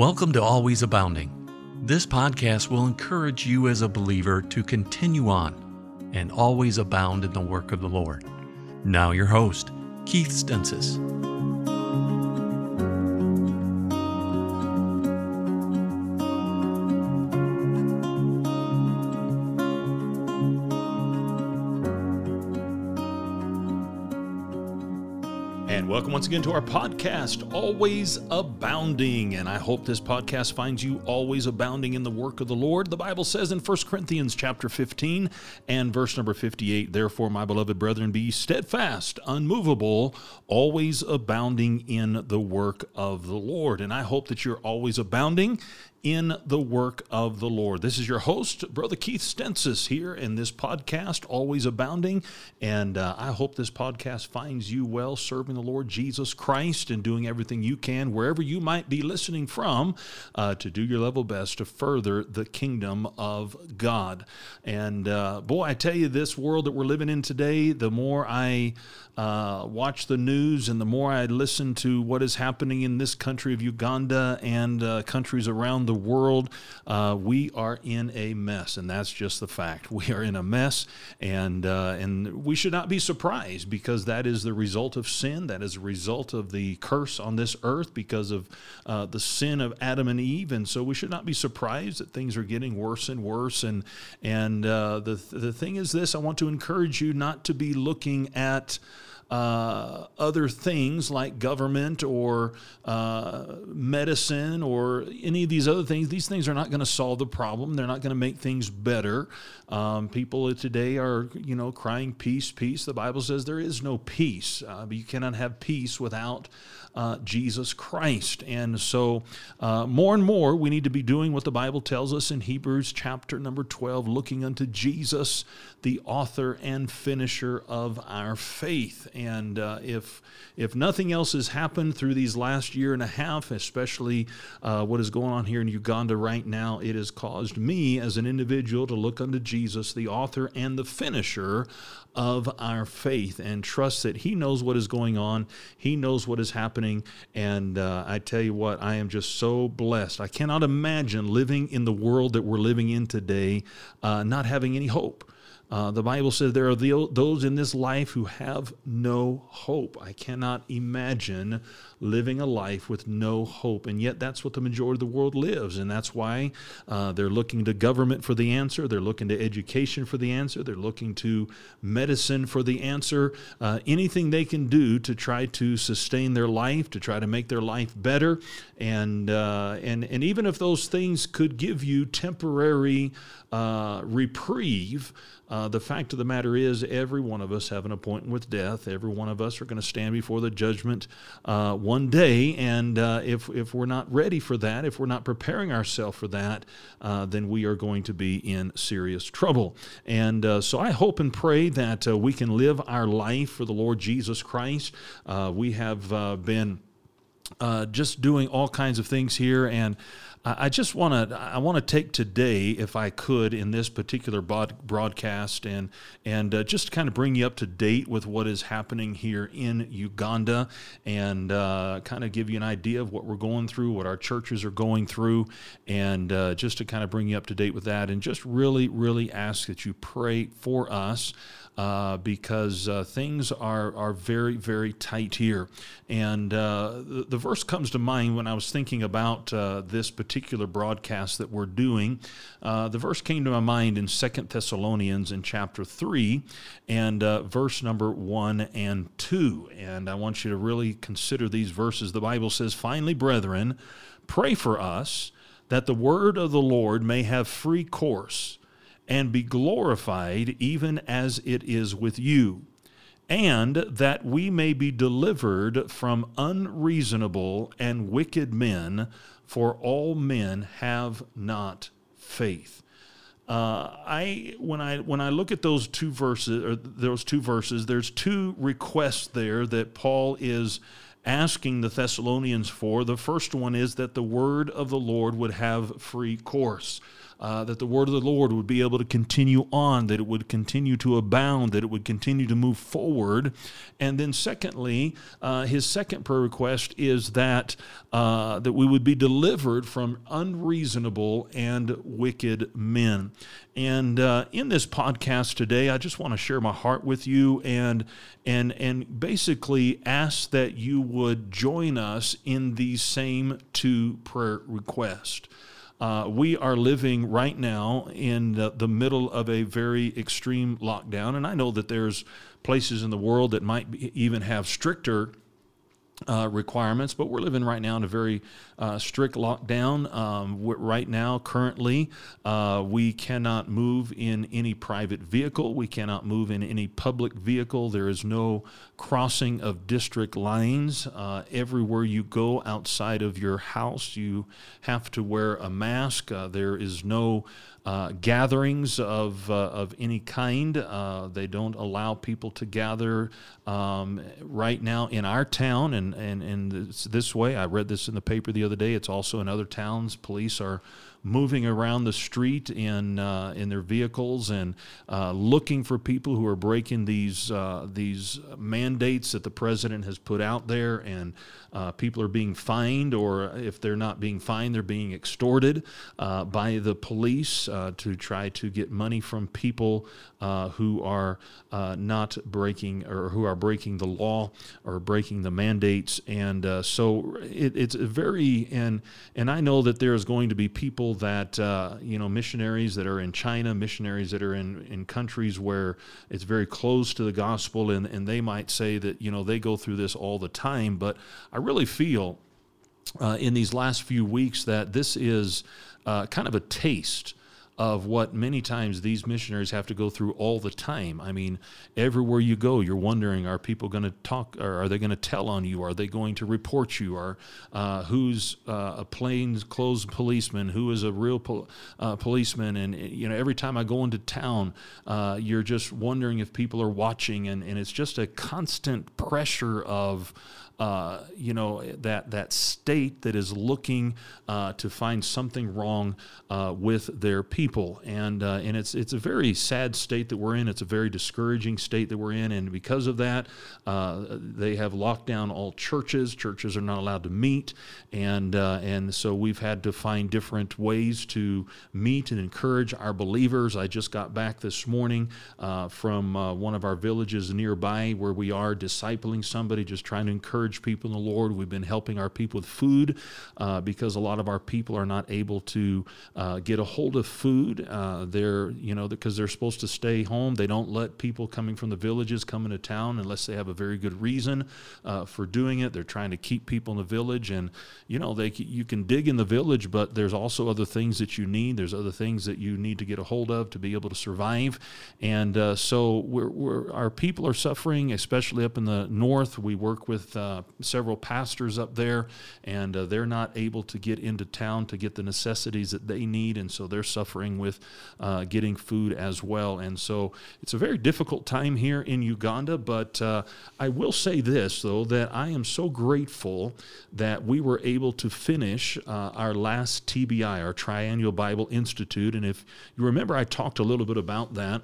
Welcome to Always Abounding. This podcast will encourage you as a believer to continue on and always abound in the work of the Lord. Now, your host, Keith Stensis. Once again to our podcast, Always Abounding. And I hope this podcast finds you always abounding in the work of the Lord. The Bible says in 1 Corinthians chapter 15 and verse number 58, Therefore, my beloved brethren, be steadfast, unmovable, always abounding in the work of the Lord. And I hope that you're always abounding in the work of the Lord. This is your host, Brother Keith Stensis, here in this podcast, Always Abounding. And uh, I hope this podcast finds you well serving the Lord Jesus Christ and doing everything you can, wherever you might be listening from, uh, to do your level best to further the kingdom of God. And uh, boy, I tell you, this world that we're living in today, the more I uh, watch the news and the more I listen to what is happening in this country of Uganda and uh, countries around the world, uh, we are in a mess, and that's just the fact. We are in a mess, and uh, and we should not be surprised because that is the result of sin. That is a result of the curse on this earth because of uh, the sin of Adam and Eve, and so we should not be surprised that things are getting worse and worse. And and the the thing is this: I want to encourage you not to be looking at uh, other things like government or uh, medicine or any of these other things, these things are not going to solve the problem. They're not going to make things better. Um, people today are, you know, crying peace, peace. The Bible says there is no peace. Uh, you cannot have peace without uh, Jesus Christ. And so, uh, more and more, we need to be doing what the Bible tells us in Hebrews chapter number 12, looking unto Jesus, the author and finisher of our faith. And uh, if, if nothing else has happened through these last year and a half, especially uh, what is going on here in Uganda right now, it has caused me as an individual to look unto Jesus, the author and the finisher of our faith, and trust that He knows what is going on, He knows what is happening. And uh, I tell you what, I am just so blessed. I cannot imagine living in the world that we're living in today, uh, not having any hope. Uh, the Bible says there are the, those in this life who have no hope. I cannot imagine living a life with no hope. And yet, that's what the majority of the world lives. And that's why uh, they're looking to government for the answer. They're looking to education for the answer. They're looking to medicine for the answer. Uh, anything they can do to try to sustain their life, to try to make their life better. And, uh, and, and even if those things could give you temporary uh, reprieve, uh, the fact of the matter is, every one of us have an appointment with death. Every one of us are going to stand before the judgment uh, one day. And uh, if, if we're not ready for that, if we're not preparing ourselves for that, uh, then we are going to be in serious trouble. And uh, so I hope and pray that we can live our life for the Lord Jesus Christ. we have been just doing all kinds of things here. And I just want to I want to take today, if I could, in this particular broadcast, and and uh, just kind of bring you up to date with what is happening here in Uganda, and uh, kind of give you an idea of what we're going through, what our churches are going through, and uh, just to kind of bring you up to date with that, and just really, really ask that you pray for us uh, because uh, things are, are very, very tight here. And uh, the, the, verse comes to mind when I was thinking about uh, this particular broadcast that we're doing. Uh, the verse came to my mind in Second Thessalonians in chapter 3 and uh, verse number 1 and 2. And I want you to really consider these verses. The Bible says, Finally, brethren, pray for us that the word of the Lord may have free course and be glorified even as it is with you, and that we may be delivered from unreasonable and wicked men, for all men have not faith. Uh, I when I when I look at those two verses or those two verses, there's two requests there that Paul is asking the Thessalonians for. The first one is that the word of the Lord would have free course. Uh, that the word of the Lord would be able to continue on, that it would continue to abound, that it would continue to move forward. And then, secondly, uh, his second prayer request is that uh, that we would be delivered from unreasonable and wicked men. And uh, in this podcast today, I just want to share my heart with you and and and basically ask that you would join us in these same two prayer requests. Uh, we are living right now in the, the, middle of a very extreme lockdown, and I know that there's places in the world that might be, even have stricter uh, requirements, but we're living right now in a very uh, strict lockdown. Um, right now, currently, uh, we cannot move in any private vehicle. We cannot move in any public vehicle. There is no crossing of district lines. Uh, everywhere you go outside of your house, you have to wear a mask. Uh, there is no uh, gatherings of, uh, of any kind. Uh, they don't allow people to gather um, right now in our town, and, and, and this, this way. I read this in the paper the other day. It's also in other towns. Police are moving around the street in uh, in their vehicles and uh, looking for people who are breaking these uh, these mandates that the president has put out there, and uh, people are being fined, or if they're not being fined, they're being extorted uh, by the police uh, to try to get money from people who are not breaking or who are breaking the law or breaking the mandates, and so it, it's very and and I know that there is going to be people people that uh, you know missionaries that are in China, missionaries that are in in countries where it's very close to the gospel, and and they might say that you know they go through this all the time. But I really feel uh, in these last few weeks that this is uh, kind of a taste of what many times these missionaries have to go through all the time. I mean, everywhere you go, you're wondering: Are people going to talk? Or are they going to tell on you? Are they going to report you? Or uh, who's uh, a plainclothes policeman? Who is a real pol- uh, policeman? And you know, every time I go into town, uh, you're just wondering if people are watching, and, and it's just a constant pressure of uh, you know that that state that is looking uh, to find something wrong uh, with their people, and uh, and it's it's a very sad state that we're in. It's a very discouraging state that we're in, and because of that, uh, they have locked down all churches. Churches are not allowed to meet, and and so we've had to find different ways to meet and encourage our believers. I just got back this morning from one of our villages nearby where we are discipling somebody, just trying to encourage encourage people in the Lord. We've been helping our people with food uh, because a lot of our people are not able to uh, get a hold of food. Uh, they're, you know, because they're supposed to stay home. They don't let people coming from the villages come into town unless they have a very good reason uh, for doing it. They're trying to keep people in the village, and you know, they you can dig in the village, but there's also other things that you need. There's other things that you need to get a hold of to be able to survive, and uh, so we're, we're, our people are suffering, especially up in the north. We work with uh, several pastors up there, and uh, they're not able to get into town to get the necessities that they need, and so they're suffering with uh, getting food as well. And so it's a very difficult time here in Uganda, but uh, I will say this, though, that I am so grateful that we were able to finish uh, our last TBI, our Triannual Bible Institute. And if you remember, I talked a little bit about that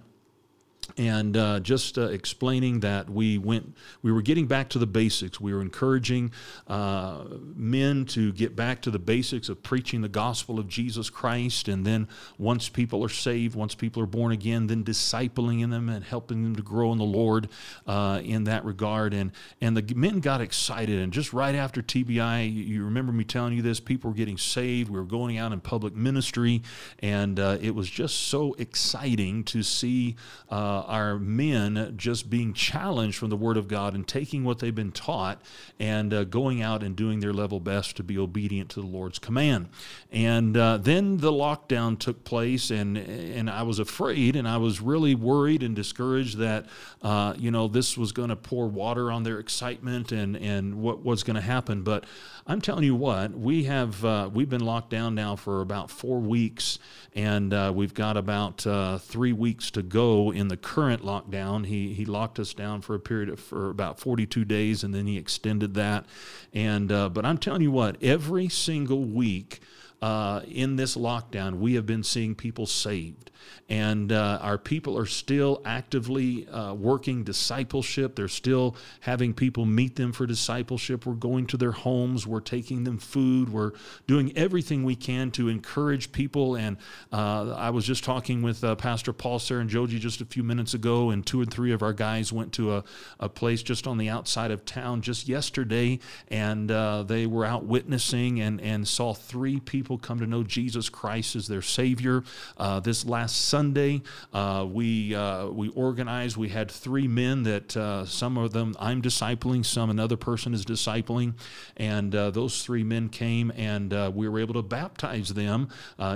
and uh, just uh, explaining that we went we were getting back to the basics. We were encouraging uh, men to get back to the basics of preaching the gospel of jesus christ. And then once people are saved once people are born again then discipling in them and helping them to grow in the lord uh, in that regard. And and the men got excited. And just right after tbi you remember me telling you this people were getting saved. We were going out in public ministry. And uh, it was just so exciting to see uh, our men just being challenged from the Word of God and taking what they've been taught and uh, going out and doing their level best to be obedient to the Lord's command. And uh, then the lockdown took place, and and I was afraid, and I was really worried and discouraged that uh, you know this was going to pour water on their excitement and and what was going to happen. But I'm telling you what, we have uh, we've been locked down now for about four weeks, and uh, we've got about three weeks to go in the current lockdown. He he locked us down for a period of for about 42 days, and then he extended that. And uh, but I'm telling you what, every single week uh, in this lockdown, we have been seeing people saved. And uh, our people are still actively uh, working discipleship. They're still having people meet them for discipleship. We're going to their homes. We're taking them food. We're doing everything we can to encourage people. And uh, I was just talking with uh, Pastor Paul Sarah and Joji just a few minutes ago, and two or three of our guys went to a, a place just on the outside of town just yesterday, and uh, they were out witnessing and, and saw three people come to know Jesus Christ as their Savior. Uh, this last Sunday, uh, we uh, we organized. We had three men that uh, some of them I'm discipling, some another person is discipling, and uh, those three men came and we were able to baptize them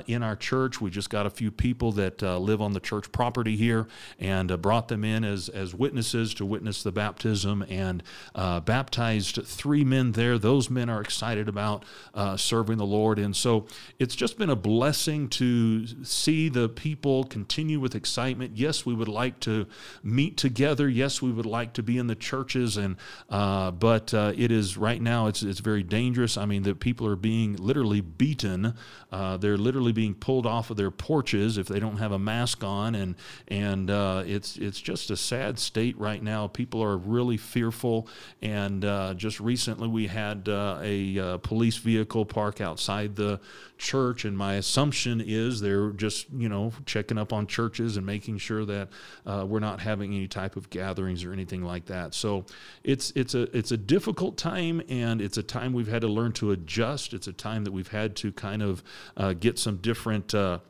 in our church. We just got a few people that live on the church property here and brought them in as as witnesses to witness the baptism and baptized three men there. Those men are excited about serving the Lord, and so it's just been a blessing to see the people continue with excitement. Yes, we would like to meet together. Yes, we would like to be in the churches, and uh, but uh, it is right now. It's it's very dangerous. I mean, the people are being literally beaten. Uh, they're literally being pulled off of their porches if they don't have a mask on, and and uh, it's it's just a sad state right now. People are really fearful, and uh, just recently we had uh, a police vehicle park outside the church, and my assumption is they're just you know checking up on churches and making sure that uh, we're not having any type of gatherings or anything like that. So it's it's a it's a difficult time, and it's a time we've had to learn to adjust. It's a time that we've had to kind of uh, get some different. Uh,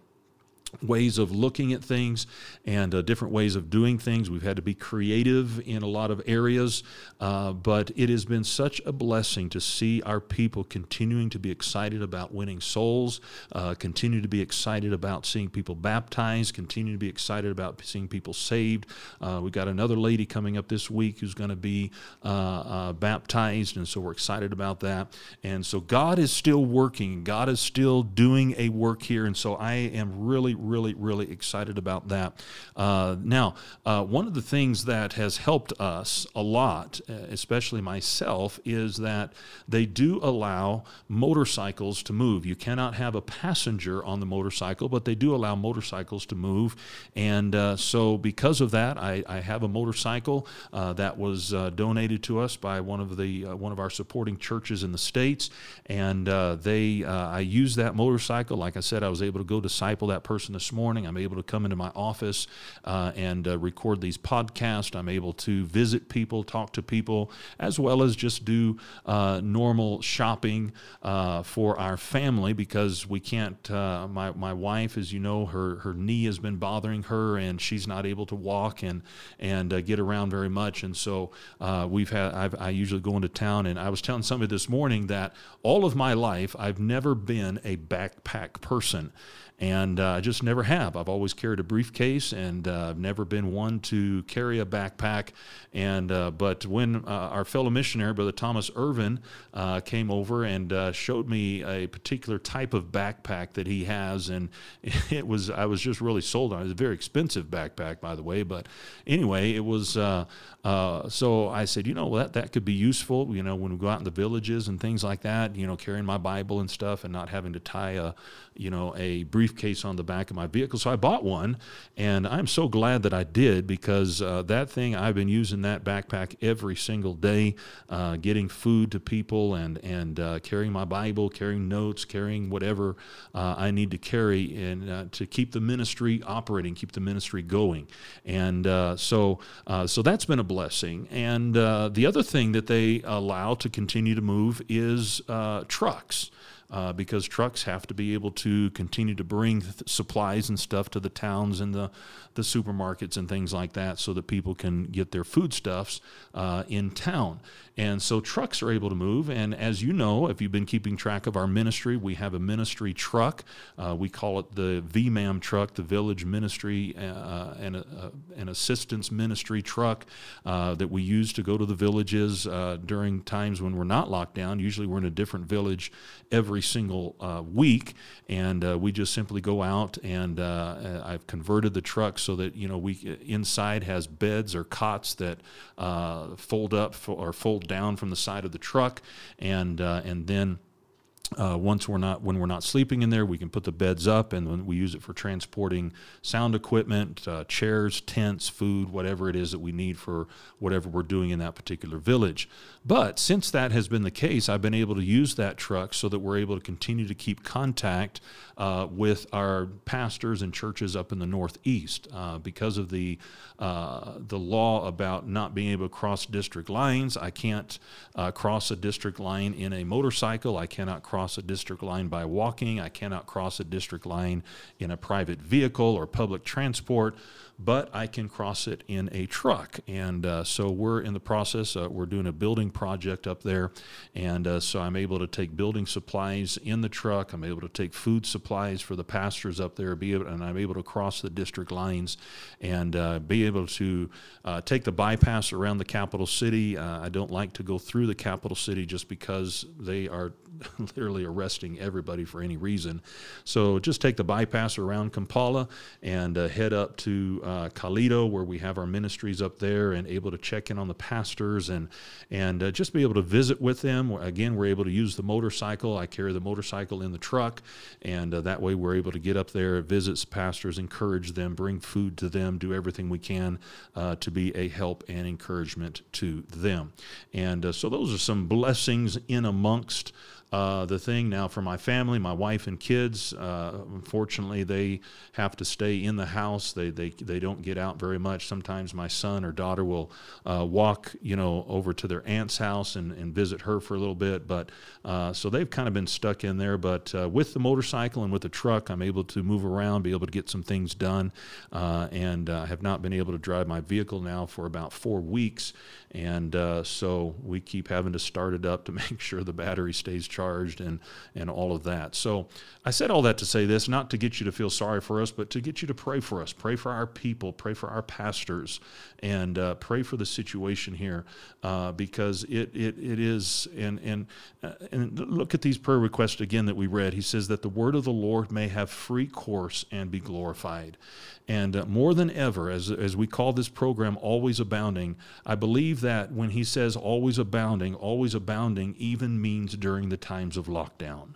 ways of looking at things and uh, different ways of doing things. We've had to be creative in a lot of areas, uh, but it has been such a blessing to see our people continuing to be excited about winning souls, uh, continue to be excited about seeing people baptized, continue to be excited about seeing people saved. Uh, we've got another lady coming up this week who's going to be uh, uh, baptized, and so we're excited about that. And so God is still working, God is still doing a work here, and so I am really really, really excited about that. Uh, now, uh, one of the things that has helped us a lot, uh, especially myself, is that they do allow motorcycles to move. You cannot have a passenger on the motorcycle, but they do allow motorcycles to move. And uh, so, because of that, I, I have a motorcycle uh, that was uh, donated to us by one of the one of our supporting churches in the states, and they I used that motorcycle. Like I said, I was able to go disciple that person this morning. I'm able to come into my office uh, and uh, record these podcasts. I'm able to visit people, talk to people, as well as just do uh, normal shopping uh, for our family because we can't. Uh, my, my wife, as you know, her, her knee has been bothering her and she's not able to walk and, and uh, get around very much. And so we've had, I've, I usually go into town and I was telling somebody this morning that all of my life I've never been a backpack person and uh, I just never have. I've always carried a briefcase, and uh, I've never been one to carry a backpack. And uh, but when uh, our fellow missionary, Brother Thomas Irvin, uh, came over and showed me a particular type of backpack that he has, and it was I was just really sold on. it. It's a very expensive backpack, by the way, but anyway, it was. so I said, you know, that that could be useful. You know, when we go out in the villages and things like that. You know, carrying my Bible and stuff, and not having to tie a, you know, a brief briefcase on the back of my vehicle. So I bought one, and I'm so glad that I did because uh, that thing I've been using that backpack every single day, uh, getting food to people and and uh, carrying my Bible, carrying notes, carrying whatever uh, I need to carry, and uh, to keep the ministry operating, keep the ministry going. And uh, so so that's been a blessing. And the other thing that they allow to continue to move is trucks uh, because trucks have to be able to continue to bring th- supplies and stuff to the towns and the, the supermarkets and things like that so that people can get their foodstuffs uh, in town. And so trucks are able to move. And as you know, if you've been keeping track of our ministry, we have a ministry truck. Uh, we call it the VMAM truck, the Village Ministry uh, and uh, an Assistance Ministry truck uh, that we use to go to the villages uh, during times when we're not locked down. Usually we're in a different village every single uh, week. And uh, we just simply go out and uh, uh, I've converted the truck so that, you know, we inside has beds or cots that fold up or fold down from the side of the truck, and uh, and then uh, once we're not when we're not sleeping in there, we can put the beds up, and we use it for transporting sound equipment, uh, chairs, tents, food, whatever it is that we need for whatever we're doing in that particular village. But since that has been the case, I've been able to use that truck so that we're able to continue to keep contact uh, with our pastors and churches up in the Northeast uh, because of the uh, the law about not being able to cross district lines. I can't uh, cross a district line in a motorcycle. I cannot cross a district line by walking. I cannot cross a district line in a private vehicle or public transport but I can cross it in a truck. And uh, so we're in the process. Uh, we're doing a building project up there, and uh, so I'm able to take building supplies in the truck. I'm able to take food supplies for the pastors up there, be able, and I'm able to cross the district lines and uh, be able to uh, take the bypass around the capital city. Uh, I don't like to go through the capital city just because they are literally arresting everybody for any reason. So just take the bypass around Kampala and head up to uh, Kotido, where we have our ministries up there, and able to check in on the pastors and and uh, just be able to visit with them. Again, we're able to use the motorcycle. I carry the motorcycle in the truck, and uh, that way we're able to get up there, visit pastors, encourage them, bring food to them, do everything we can uh, to be a help and encouragement to them. And uh, so those are some blessings in amongst uh, the thing now for my family, my wife and kids. Uh, unfortunately, they have to stay in the house. They, they they don't get out very much. Sometimes my son or daughter will uh, walk, you know, over to their aunt's house and, and visit her for a little bit. But uh, so they've kind of been stuck in there. But uh, with the motorcycle and with the truck, I'm able to move around, be able to get some things done, and I have not been able to drive my vehicle now for about four weeks. And so we keep having to start it up to make sure the battery stays charged charged and, and all of that. So I said all that to say this, not to get you to feel sorry for us, but to get you to pray for us, pray for our people, pray for our pastors, and uh, pray for the situation here uh, because it, it, it is, and, and, uh, and look at these prayer requests again that we read. He says that the word of the Lord may have free course and be glorified. And uh, more than ever, as, as we call this program Always Abounding, I believe that when he says always abounding, always abounding even means during the times of lockdown.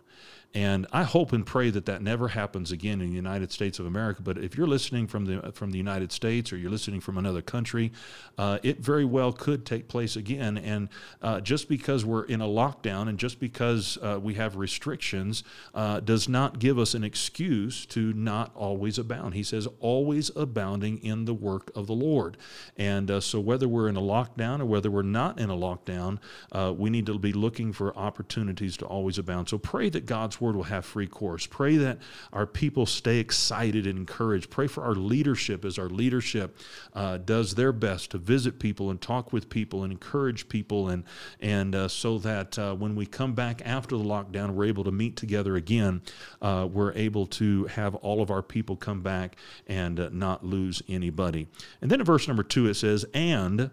And I hope and pray that that never happens again in the United States of America. But if you're listening from the from the United States or you're listening from another country, uh, it very well could take place again. And uh, just because we're in a lockdown and just because uh, we have restrictions uh, does not give us an excuse to not always abound. He says, always abounding in the work of the Lord. And uh, so whether we're in a lockdown or whether we're not in a lockdown, uh, we need to be looking for opportunities to always abound. So pray that God's word will have free course. Pray that our people stay excited and encouraged. Pray for our leadership as our leadership uh, does their best to visit people and talk with people and encourage people, and and uh, so that uh, when we come back after the lockdown, we're able to meet together again. Uh, we're able to have all of our people come back and uh, not lose anybody. And then in verse number two, it says, and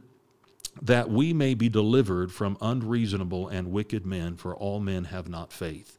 that we may be delivered from unreasonable and wicked men, for all men have not faith.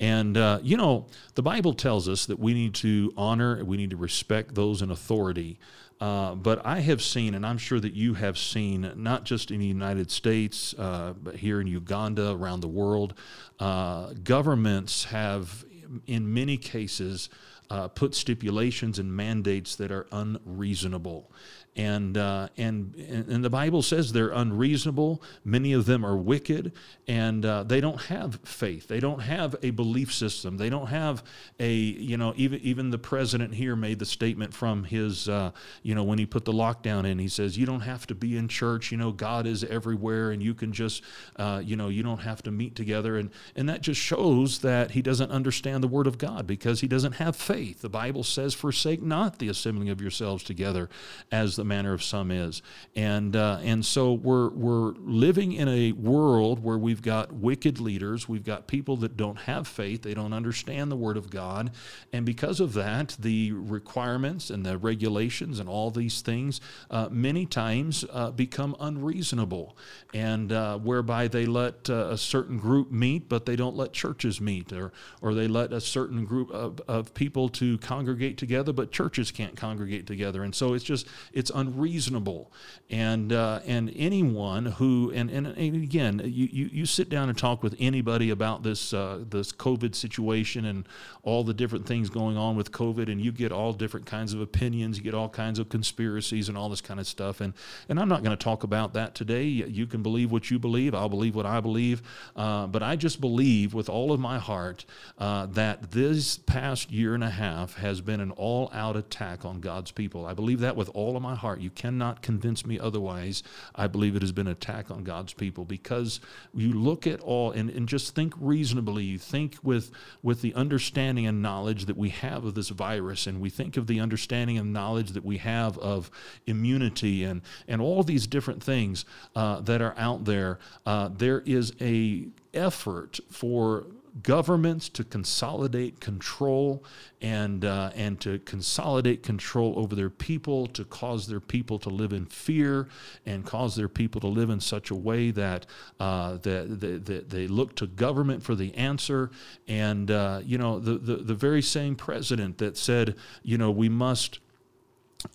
And, uh, you know, the Bible tells us that we need to honor, we need to respect those in authority. Uh, but I have seen, and I'm sure that you have seen, not just in the United States, uh, but here in Uganda, around the world, uh, governments have, in many cases, uh, put stipulations and mandates that are unreasonable and uh, and and the Bible says they're unreasonable. Many of them are wicked, and uh, they don't have faith. They don't have a belief system. They don't have a you know even even the president here made the statement from his uh, you know when he put the lockdown in. He says you don't have to be in church. You know God is everywhere, and you can just uh, you know you don't have to meet together. And and that just shows that he doesn't understand the Word of God because he doesn't have faith. The Bible says, "Forsake not the assembling of yourselves together," as the manner of some is. And, uh, and so we're, we're living in a world where we've got wicked leaders, we've got people that don't have faith, they don't understand the Word of God. And because of that, the requirements and the regulations and all these things uh, many times uh, become unreasonable, and uh, whereby they let uh, a certain group meet, but they don't let churches meet, or, or they let a certain group of, of people to congregate together, but churches can't congregate together, and so it's just it's unreasonable. And uh, and anyone who and, and, and again, you, you, you sit down and talk with anybody about this uh, this COVID situation and all the different things going on with COVID, and you get all different kinds of opinions, you get all kinds of conspiracies and all this kind of stuff. And and I'm not going to talk about that today. You can believe what you believe. I'll believe what I believe. Uh, but I just believe with all of my heart uh, that this past year and a half has been an all out attack on God's people. I believe that with all of my heart. You cannot convince me otherwise. I believe it has been an attack on God's people because you look at all and, and just think reasonably. You think with, with the understanding and knowledge that we have of this virus, and we think of the understanding and knowledge that we have of immunity and, and all these different things uh, that are out there. Uh, there is a effort for governments to consolidate control and uh, and to consolidate control over their people, to cause their people to live in fear, and cause their people to live in such a way that uh, that, that, that, they look to government for the answer. And uh, you know, the, the the very same president that said, you know, we must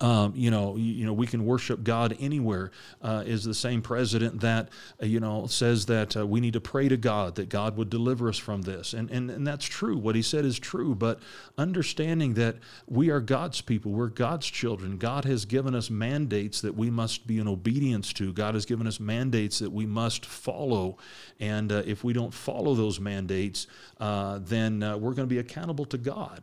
um, you know, you, know, we can worship God anywhere. Uh, is the same president that uh, you know says that uh, we need to pray to God that God would deliver us from this, and and and that's true. What he said is true. But understanding that we are God's people, we're God's children. God has given us mandates that we must be in obedience to. God has given us mandates that we must follow, and uh, if we don't follow those mandates, uh, then uh, we're going to be accountable to God.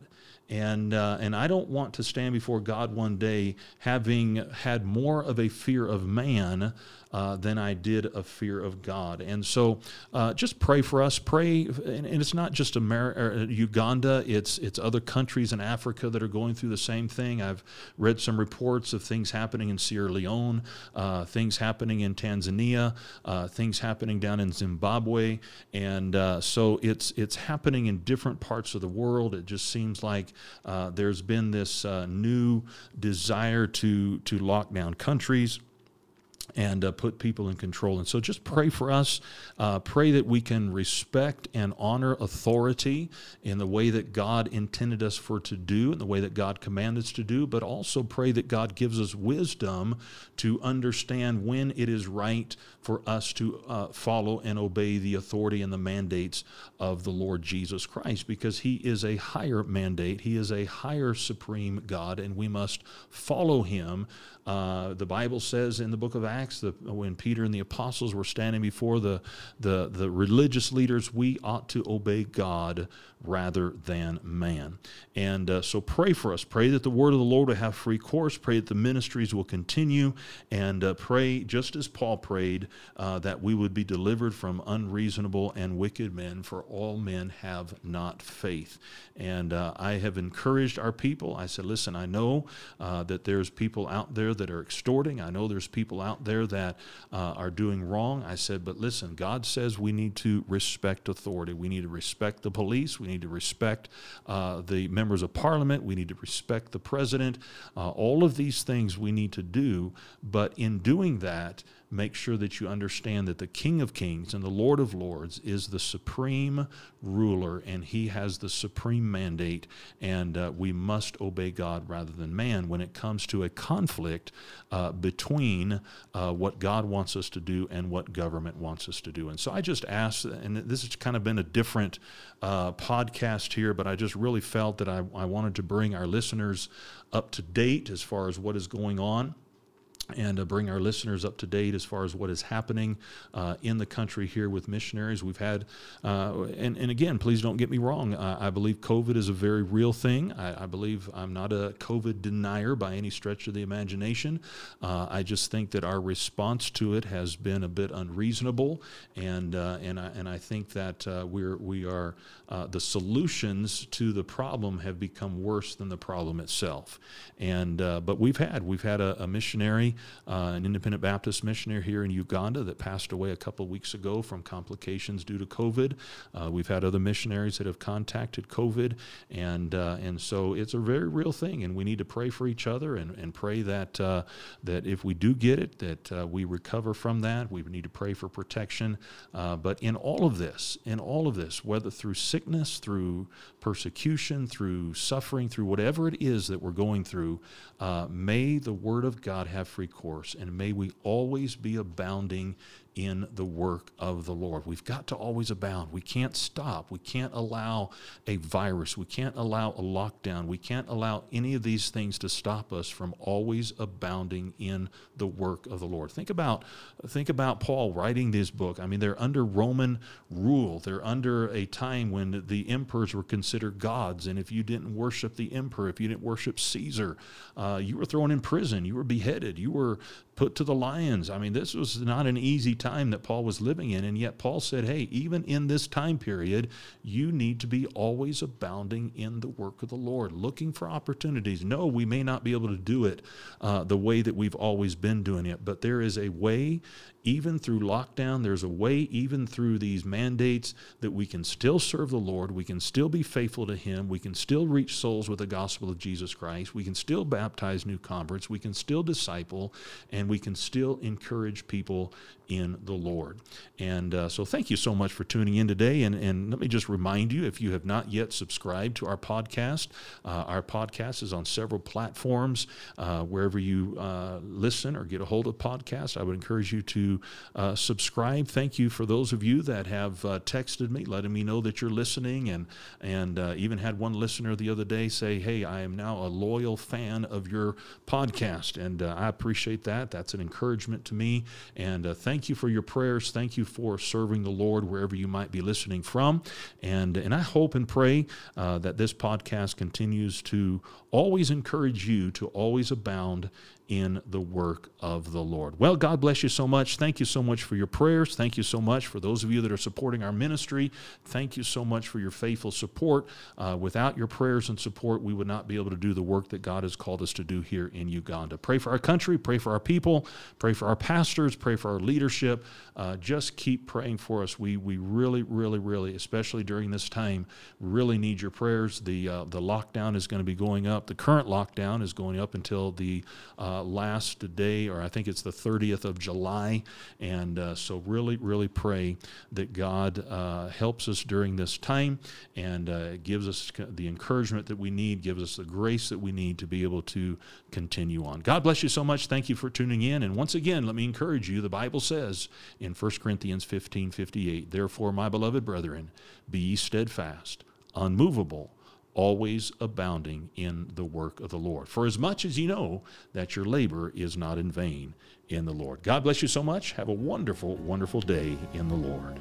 And, uh, and I don't want to stand before God one day having had more of a fear of man uh, than I did a fear of God. And so uh, just pray for us. Pray, and, and it's not just America, uh, Uganda, it's, it's other countries in Africa that are going through the same thing. I've read some reports of things happening in Sierra Leone, uh, things happening in Tanzania, uh, things happening down in Zimbabwe. And uh, so it's, it's happening in different parts of the world. It just seems like Uh, there's been this uh, new desire to, to lock down countries and uh, put people in control. And so just pray for us. Uh, pray that we can respect and honor authority in the way that God intended us for to do, in the way that God commanded us to do, but also pray that God gives us wisdom to understand when it is right for us to uh, follow and obey the authority and the mandates of the Lord Jesus Christ, because He is a higher mandate, He is a higher supreme God, and we must follow Him uh, the Bible says in the book of Acts that when Peter and the apostles were standing before the, the, the religious leaders, we ought to obey God rather than man. And uh, so pray for us. Pray that the word of the Lord will have free course. Pray that the ministries will continue. And uh, pray, just as Paul prayed, uh, that we would be delivered from unreasonable and wicked men, for all men have not faith. And uh, I have encouraged our people. I said, listen, I know uh, that there's people out there that are extorting. I know there's people out there that uh, are doing wrong. I said, but listen, God says we need to respect authority. We need to respect the police. We need to respect uh, the members of parliament. We need to respect the president. Uh, all of these things we need to do. But in doing that, make sure that you understand that the King of Kings and the Lord of Lords is the supreme ruler and he has the supreme mandate, and uh, we must obey God rather than man when it comes to a conflict uh, between uh, what God wants us to do and what government wants us to do. And so I just asked, and this has kind of been a different uh, podcast here, but I just really felt that I, I wanted to bring our listeners up to date as far as what is going on and uh, bring our listeners up to date as far as what is happening uh, in the country here with missionaries. We've had, uh, and, and again, please don't get me wrong. I believe COVID is a very real thing. I, I, believe I'm not a COVID denier by any stretch of the imagination. Uh, I just think that our response to it has been a bit unreasonable, and uh, and I and I think that uh, we're we are the solutions to the problem have become worse than the problem itself. And but we've had we've had a, a missionary uh, an independent Baptist missionary here in Uganda that passed away a couple weeks ago from complications due to COVID. Uh, we've had other missionaries that have contacted COVID, and uh, and so it's a very real thing, and we need to pray for each other and, and pray that uh, that if we do get it, that uh, we recover from that. We need to pray for protection. But in all of this, in all of this, whether through sickness, through persecution, through suffering, through whatever it is that we're going through, may the Word of God have free course, and may we always be abounding in the work of the Lord. We've got to always abound. We can't stop. We can't allow a virus. We can't allow a lockdown. We can't allow any of these things to stop us from always abounding in the work of the Lord. Think about think about Paul writing this book. I mean, they're under Roman rule. They're under a time when the emperors were considered gods, and if you didn't worship the emperor, if you didn't worship Caesar, uh, you were thrown in prison. You were beheaded. You were put to the lions. I mean, this was not an easy time that Paul was living in. And yet, Paul said, hey, even in this time period, you need to be always abounding in the work of the Lord, looking for opportunities. No, we may not be able to do it uh, the way that we've always been doing it, but there is a way even through lockdown, there's a way, even through these mandates, that we can still serve the Lord. We can still be faithful to Him. We can still reach souls with the gospel of Jesus Christ. We can still baptize new converts. We can still disciple, and we can still encourage people in the Lord. And uh, so, thank you so much for tuning in today. And, and let me just remind you if you have not yet subscribed to our podcast, uh, our podcast is on several platforms. Uh, wherever you uh, listen or get a hold of podcasts, I would encourage you to uh, subscribe. Thank you for those of you that have uh, texted me, letting me know that you're listening, and and uh, even had one listener the other day say, "Hey, I am now a loyal fan of your podcast," and uh, I appreciate that. That's an encouragement to me, and uh, thank you for your prayers. Thank you for serving the Lord wherever you might be listening from, and and I hope and pray uh, that this podcast continues to always encourage you to always abound in the work of the Lord. Well, God bless you so much. Thank you so much for your prayers. Thank you so much for those of you that are supporting our ministry. Thank you so much for your faithful support. Uh, without your prayers and support, we would not be able to do the work that God has called us to do here in Uganda. Pray for our country, pray for our people, pray for our pastors, pray for our leadership. Uh, just keep praying for us. We, we really, really, really, especially during this time, really need your prayers. The, uh, the lockdown is going to be going up. The current lockdown is going up until the uh, last day, or I think it's the 30th of July. And uh, so, really, really pray that God uh, helps us during this time and uh, gives us the encouragement that we need, gives us the grace that we need to be able to continue on. God bless you so much. Thank you for tuning in. And once again, let me encourage you the Bible says in 1 Corinthians 15 58, Therefore, my beloved brethren, be ye steadfast, unmovable always abounding in the work of the Lord. For as much as you know that your labor is not in vain in the Lord. God bless you so much. Have a wonderful, wonderful day in the Lord.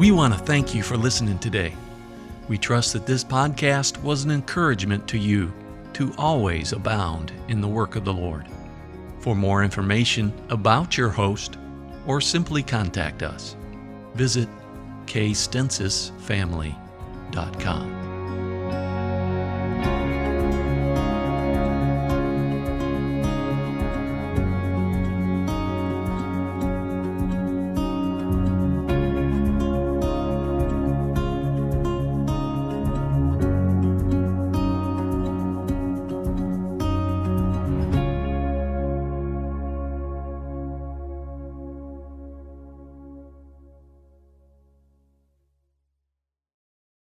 We want to thank you for listening today. We trust that this podcast was an encouragement to you to always abound in the work of the Lord. For more information about your host, or simply contact us, visit kstensisfamily.com.